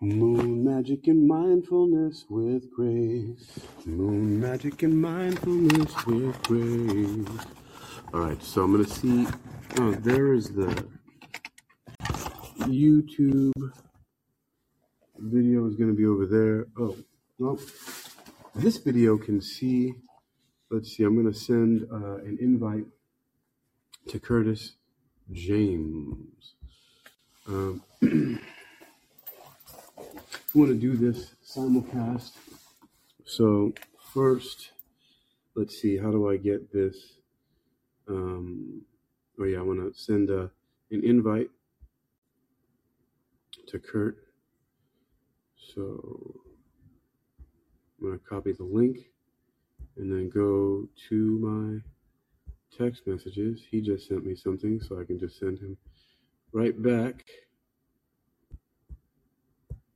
Moon magic and mindfulness with grace. Moon magic and mindfulness with grace. All right, so I'm gonna see. Oh, there is the YouTube video is gonna be over there. Oh, no, this video can see. Let's see. I'm gonna send uh, an invite to Curtis James. Um, Want to do this simulcast. So first, let's see. How do I get this? Um, oh yeah, I want to send a, an invite to Kurt. So I'm going to copy the link and then go to my text messages. He just sent me something, so I can just send him right back.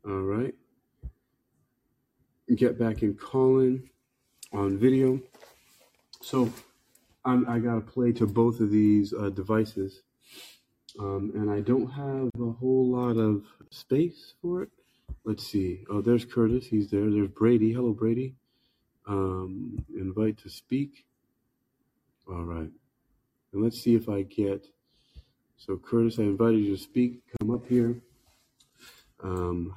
All right. Get back in Callin on video. So I'm, I got to play to both of these uh, devices. Um, and I don't have a whole lot of space for it. Let's see. Oh, there's Curtis. He's there. There's Brady. Hello, Brady. Um, invite to speak. All right. And let's see if I get. So, Curtis, I invited you to speak. Come up here. Um,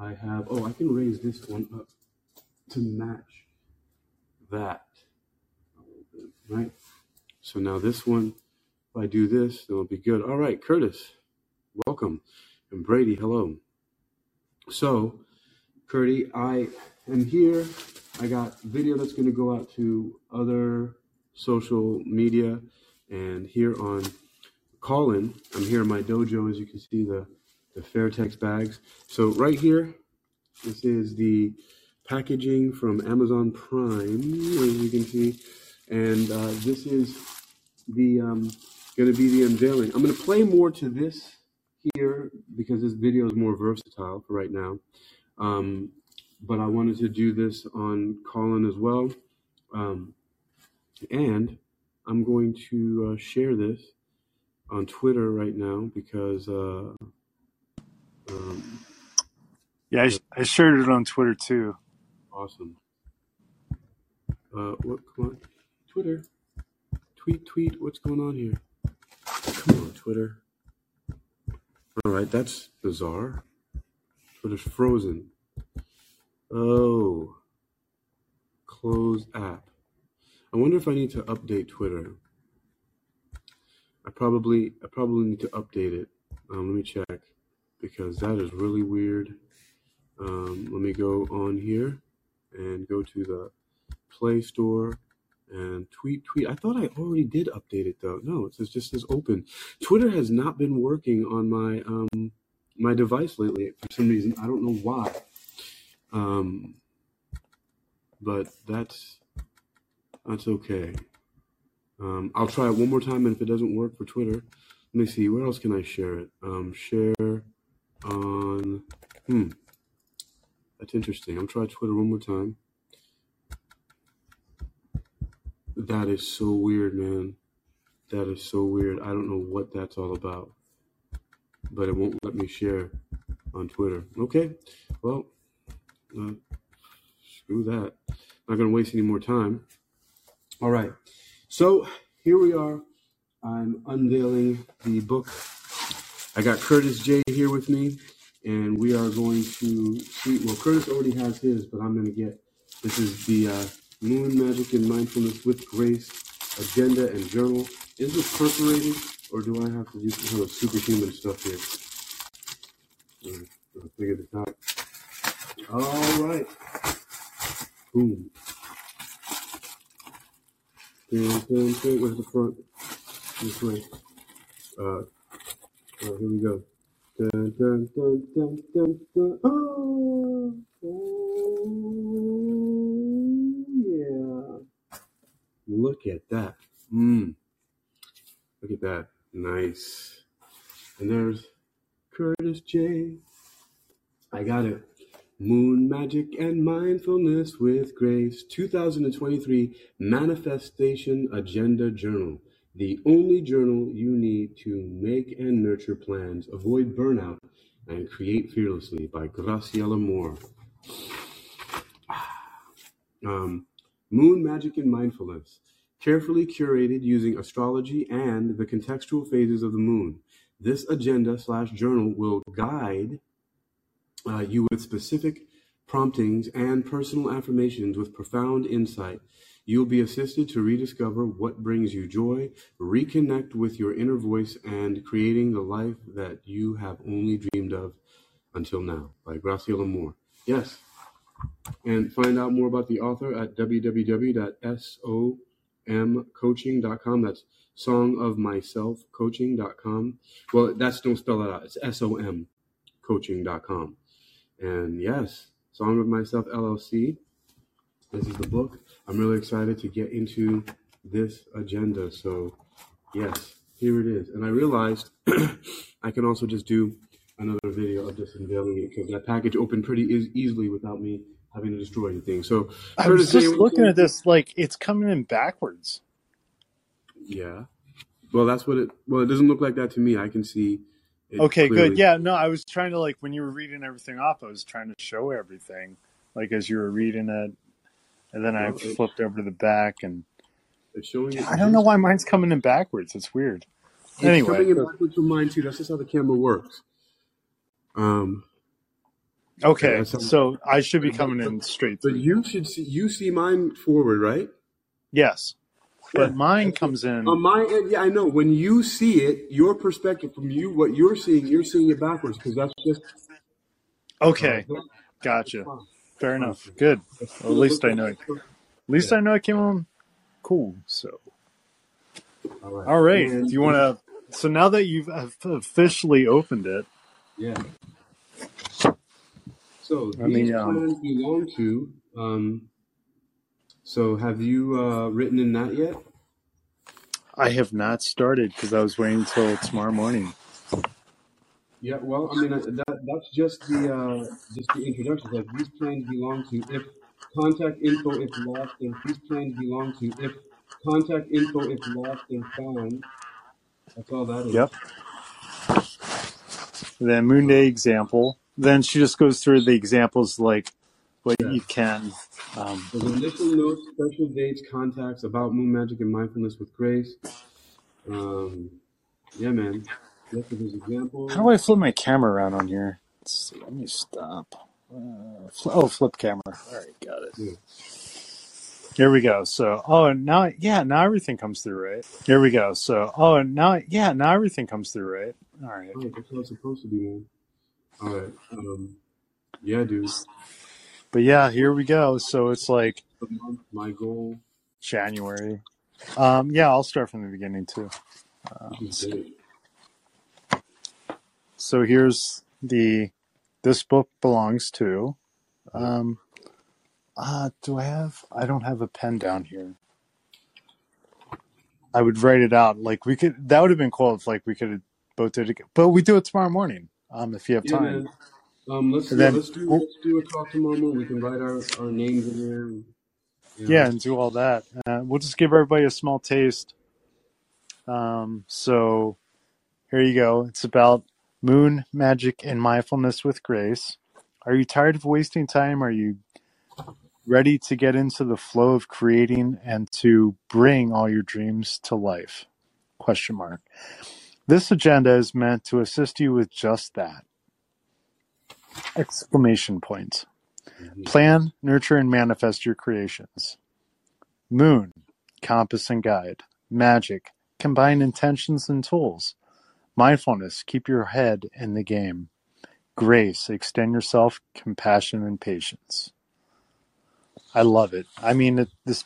I have, oh, I can raise this one up to match that, right? So now this one, if I do this, it'll be good. All right, Curtis, welcome. And Brady, hello. So, Curdy, I am here. I got video that's going to go out to other social media and here on Callin. I'm here in my dojo, as you can see the the Fairtex bags. So right here, this is the packaging from Amazon Prime, as you can see, and uh, this is the um, going to be the unveiling. I'm going to play more to this here because this video is more versatile for right now. Um, but I wanted to do this on Callin as well, um, and I'm going to uh, share this on Twitter right now because. Uh, um, Yeah, I, I shared it on Twitter too. awesome. Uh, what? Come on, Twitter. Tweet, tweet. What's going on here? Come on, Twitter. All right, that's bizarre. Twitter's frozen. Oh, closed app. I wonder if I need to update Twitter. I probably, I probably need to update it. Um, let me check because that is really weird. Um, let me go on here and go to the Play Store and tweet, tweet. I thought I already did update it though. No, it says just says open. Twitter has not been working on my um my device lately for some reason. I don't know why. Um, but that's that's okay. Um, I'll try it one more time, and if it doesn't work for Twitter, let me see. Where else can I share it? Um, share on. Hmm, that's interesting. I'll try Twitter one more time. That is so weird, man. That is so weird. I don't know what that's all about, but it won't let me share on Twitter. Okay, well, uh, screw that. Not gonna waste any more time. All right. So here we are. I'm unveiling the book. I got Curtis J here with me, and we are going to see. Well, Curtis already has his, but I'm going to get this is the uh, Moon Magic and Mindfulness with Grace agenda and journal. Is this perforated, or do I have to do some kind of superhuman stuff here? Right, I'll figure this out. All right. Boom. Dun, dun, dun. Where's the front? This way. Uh, Oh, here we go. Dun, dun, dun, dun, dun, dun. Oh, oh, yeah. Look at that. Mm, look at that. Nice. And there's Curtis J. I got it. Moon Magic and Mindfulness with Grace 2023 Manifestation Agenda Journal. The only journal you need to make and nurture plans, avoid burnout, and Create Fearlessly by Graciela Moore. Um, Moon Magic and Mindfulness, carefully curated using astrology and the contextual phases of the moon. This agenda slash journal will guide uh, you with specific promptings and personal affirmations with profound insight. You'll be assisted to rediscover what brings you joy, reconnect with your inner voice, and creating the life that you have only dreamed of until now by Graciela Moore. Yes. And find out more about the author at www.somcoaching.com. That's songofmyselfcoaching.com. Well, that's don't spell it out. It's S O M coaching.com. And yes, Song of Myself LLC. This is the book. I'm really excited to get into this agenda. So, yes, here it is. And I realized I can also just do another video of just unveiling it because that package opened pretty e- easily without me having to destroy anything. So, I was just looking at this like it's coming in backwards. yeah. Well, that's what it. Well, it doesn't look like that to me. I can see. It Okay, clearly. good. Yeah, no, I was trying to like when you were reading everything off, I was trying to show everything like as you were reading it, and then I flipped over to the back, and I don't know why mine's coming in backwards. It's weird. It's Anyway, coming in backwards from mine too. That's just how the camera works. Um, okay, that's so I should be coming in straight but through. you should see. You see mine forward, right? Yes, but Yeah. mine comes in. On my end, yeah, I know. When you see it, your perspective from you, what you're seeing, you're seeing it backwards because that's just Okay, uh, gotcha. fine. Fair enough. Good. Well, at least I know it. At least I know it came on cool. So, All right. all right. Do you want to? So now that you've officially opened it, Yeah. So Let me, these um, plans belong to. Um, so have you uh, written in that yet? I have not started because I was waiting until tomorrow morning. Yeah. Well, I mean, uh, that that's just the uh, just the introduction. Like these plans belong to if contact info if lost, and these plans belong to if contact info if lost and found. That's all that is. Yep. Then Moon Day example. Then she just goes through the examples like what Yeah. you can. Um, There's initial notes, special dates, contacts about moon magic and mindfulness with grace. Um, yeah, man. Yes, there's examples. how do I flip my camera around on here? Let's see. Let me stop. Uh, fl- oh, flip camera. All right, got it. Yeah. Here we go. So, oh, now, yeah, now everything comes through, right? Here we go. So, oh, now, yeah, now everything comes through, right? All right. Oh, that's how it's supposed to be, man. All right. Um, yeah, dude. But yeah, here we go. So it's like my goal. January. Um, yeah, I'll start from the beginning too. Um, This is great. So here's the this book belongs to. Um, uh, do I have? I don't have a pen down here. I would write it out. Like we could. That would have been cool if like we could have both did it. But we do it tomorrow morning. Um, if you have time. man. Um, let's yeah, then- let's do let's do a talk tomorrow. morning. We can write our, our names in there. And, you know. yeah, and do all that. Uh, we'll just give everybody a small taste. Um, so here you go. It's about moon magic and mindfulness with grace. Are you tired of wasting time? Are you ready to get into the flow of creating and to bring all your dreams to life? Question mark. This agenda is meant to assist you with just that. Exclamation point. Mhm. Plan, nurture, and manifest your creations. Moon, compass and guide. Magic, combine intentions and tools. Mindfulness, keep your head in the game. Grace, extend yourself, compassion, and patience. I love it. I mean, it, this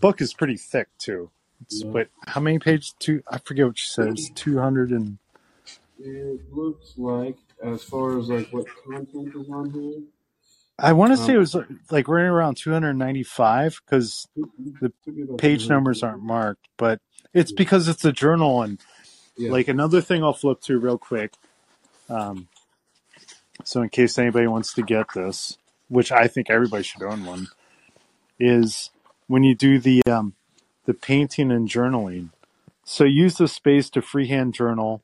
book is pretty thick too. It's, Yeah. Wait, how many pages? Two? I forget what she says. Two hundred and. It looks like, as far as like what content is on here, I want to say Um, it was like- like running around two hundred ninety-five because The could be about page numbers aren't marked, but it's because it's a journal. And Yeah. like another thing I'll flip to real quick. Um, so in case anybody wants to get this, which I think everybody should own one, is when you do the um, the painting and journaling. So use the space to freehand journal,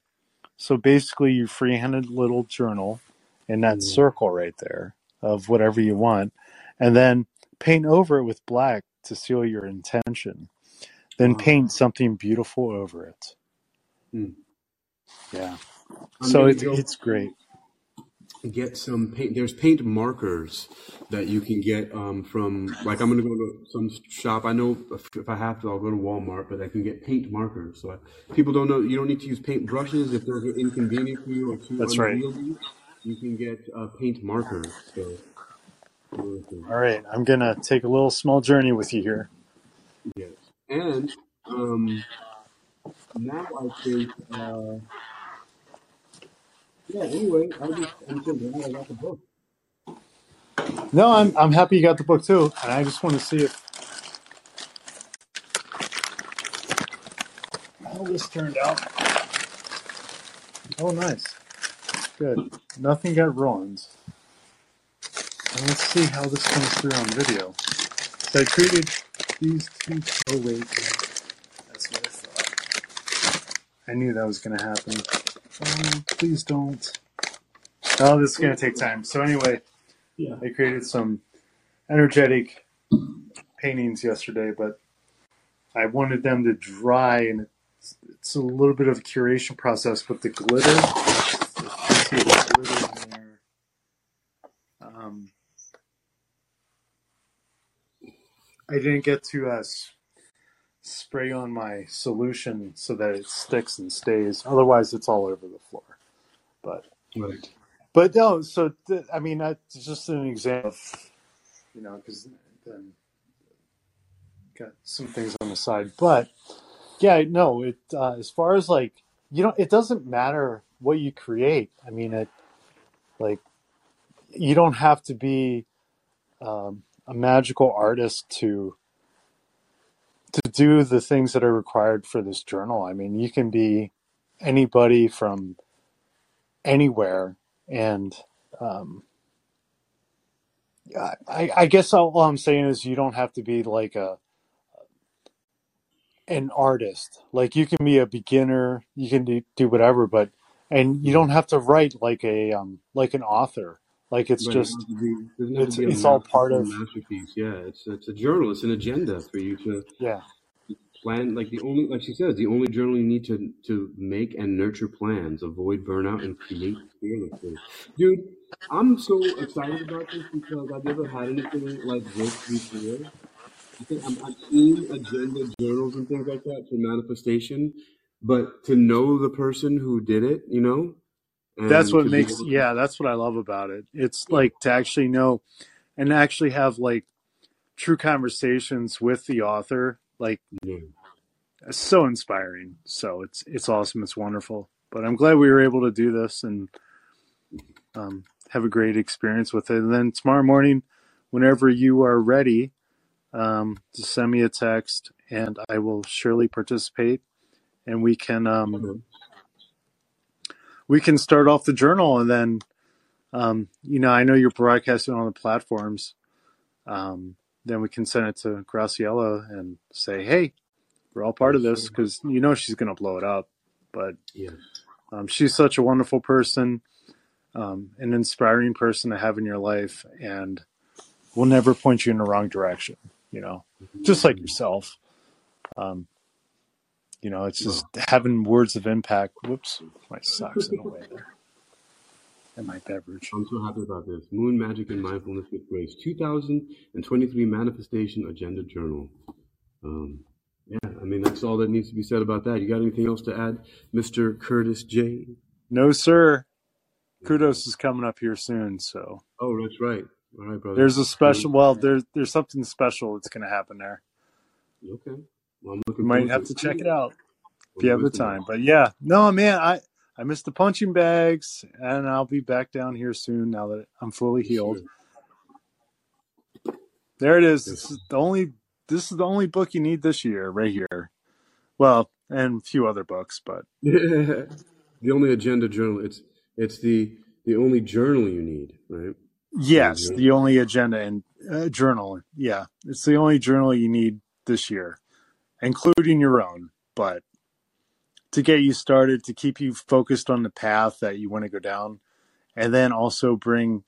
So basically, you freehanded little journal in that Mm. circle right there of whatever you want, and then paint over it with black to seal your intention. Then Wow. paint something beautiful over it. Mm. Yeah. I'm So it's it's great. get some paint. There's paint markers that you can get um, from. Like I'm gonna go to some shop. I know if, if I have to, I'll go to Walmart, but I can get paint markers. So I, people don't know you don't need to use paint brushes if those are inconvenient for you or too That's right. You can get uh, paint markers. So. All right, I'm gonna take a little small journey with you here. yes, and um, now I think. Uh, yeah. Anyway, I just I'm so glad I got the book. No, I'm I'm happy you got the book too, and I just want to see if how this turned out. Oh, nice, good. Nothing got ruined. And let's see how this comes through on video. So I created these two. Oh wait, that's what I thought. I knew that was gonna happen. Oh, please don't. Oh, this is gonna take time. So anyway, Yeah. I created some energetic paintings yesterday, but I wanted them to dry, and it's, it's a little bit of a curation process with the glitter. The glitter there. Um, I didn't get to uh, spray on my solution so that it sticks and stays. Otherwise, it's all over the floor. But Right. but no, so th- I mean that's just an example of you know because then got some things on the side. But yeah, no, it uh, as far as like you know, it doesn't matter what you create. I mean, it like you don't have to be um, a magical artist to to do the things that are required for this journal. I mean, you can be anybody from anywhere, and um, I, I guess all, all I'm saying is you don't have to be like a an artist. Like you can be a beginner, you can do, do whatever, but and you don't have to write like a um like an author. Like it's But just has to be, doesn't have it's to be a it's all part of masterpiece. Yeah, it's it's a journal. It's an agenda for you to yeah. plan. Like the only, like she says, the only journal you need to to make and nurture plans, avoid burnout, and create fearlessly. Dude, I'm so excited about this because I've never had anything like this before. I think I'm, I've seen agenda journals and things like that for manifestation, but to know the person who did it, you know, That's what makes yeah, that's what I love about it. It's like to actually know and actually have like true conversations with the author. Like yeah. so inspiring. So it's it's awesome. It's wonderful. But I'm glad we were able to do this and um, have a great experience with it. And then tomorrow morning, whenever you are ready, um, just send me a text and I will surely participate. And we can um. We can start off the journal and then um, you know I know you're broadcasting on the platforms. Um, then we can send it to Graciela and say, hey, we're all part of this because you know she's going to blow it up. But Yes. um, she's such a wonderful person, um, an inspiring person to have in your life, and will never point you in the wrong direction. You know, just like Mm. yourself. Um, you know, it's just having words of impact. Whoops, my socks in the way there, and my beverage. I'm so happy about this. Moon Magic and Mindfulness with Grace, 2023 Manifestation Agenda Journal. Um, yeah, I mean, that's all that needs to be said about that. You got anything else to add, Mr. Curtis J? No, sir. Kudos is coming up here soon, so Oh, that's right. All right, brother. there's a special. Well, there's there's something special that's going to happen there. okay. Well, I'm You looking might to have to check it out if you have the time. But yeah, no, man, I I missed the punching bags, and I'll be back down here soon now that I'm fully healed. sir. There it is. Yes. This is the only this is the only book you need this year, right here. Well, and a few other books, but the only agenda journal. It's it's the the only journal you need, right? Yes, the only agenda and uh, journal. Yeah, it's the only journal you need this year, including your own. But to get you started, to keep you focused on the path that you want to go down, and then also bring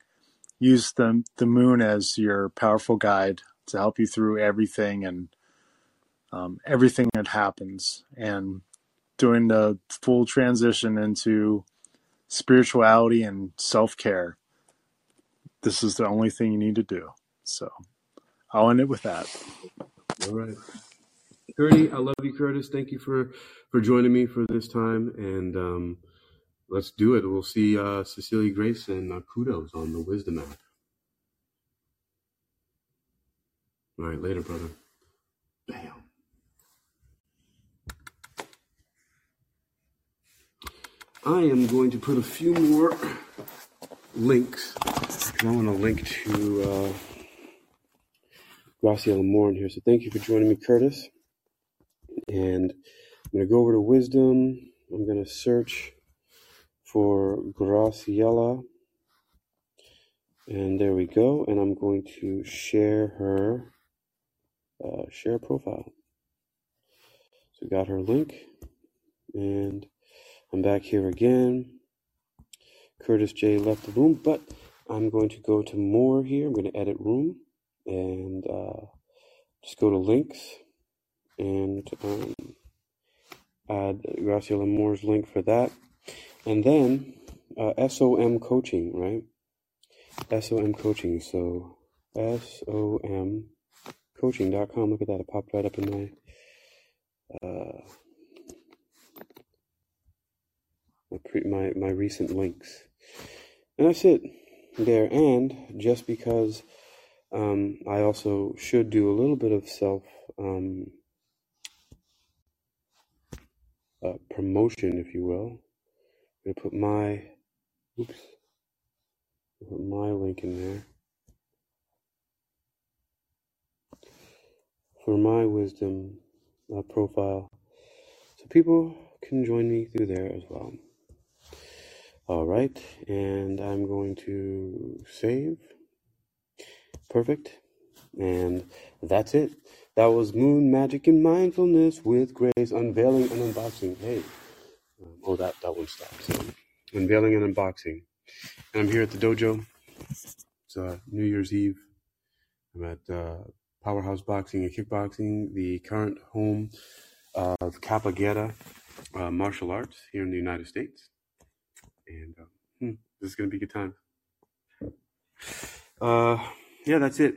use the the moon as your powerful guide to help you through everything and um, everything that happens, and doing the full transition into spirituality and self care. This is the only thing you need to do. So I'll end it with that. All right. Curdy, I love you, Curtis. Thank you for for joining me for this time, and um, let's do it. We'll see uh, Cecilia Grace and uh, kudos on the Wisdom app. All right, later, brother. Bam. I am going to put a few more links. I want to link to uh, Graciela Moore in here. So thank you for joining me, Curtis. And I'm going to go over to Wisdom. I'm going to search for Graciela. And there we go. And I'm going to share her, uh, share profile. So we got her link. And I'm back here again. Curtis J left the room, but I'm going to go to more here. I'm going to edit room and uh, just go to links and um, add Graciela Moore's link for that. And then uh, SOM coaching, right? SOM coaching. So SOM coaching.com. Look at that. It popped right up in my. Uh, my, pre- my my recent links, and that's it there. And just because um, I also should do a little bit of self um, uh, promotion, if you will. I'm gonna put my oops, put my link in there for my wisdom uh, profile, so people can join me through there as well. All right, and I'm going to save. Perfect. And that's it. That was Moon Magic and Mindfulness with Grace unveiling and unboxing. Hey, um, oh, that, that one stops. Unveiling and unboxing. And I'm here at the dojo. It's uh, New Year's Eve. I'm at uh, Powerhouse Boxing and Kickboxing, the current home of Capoeira uh, martial arts here in the United States. And uh, hmm, this is going to be a good time. Uh, yeah, that's it.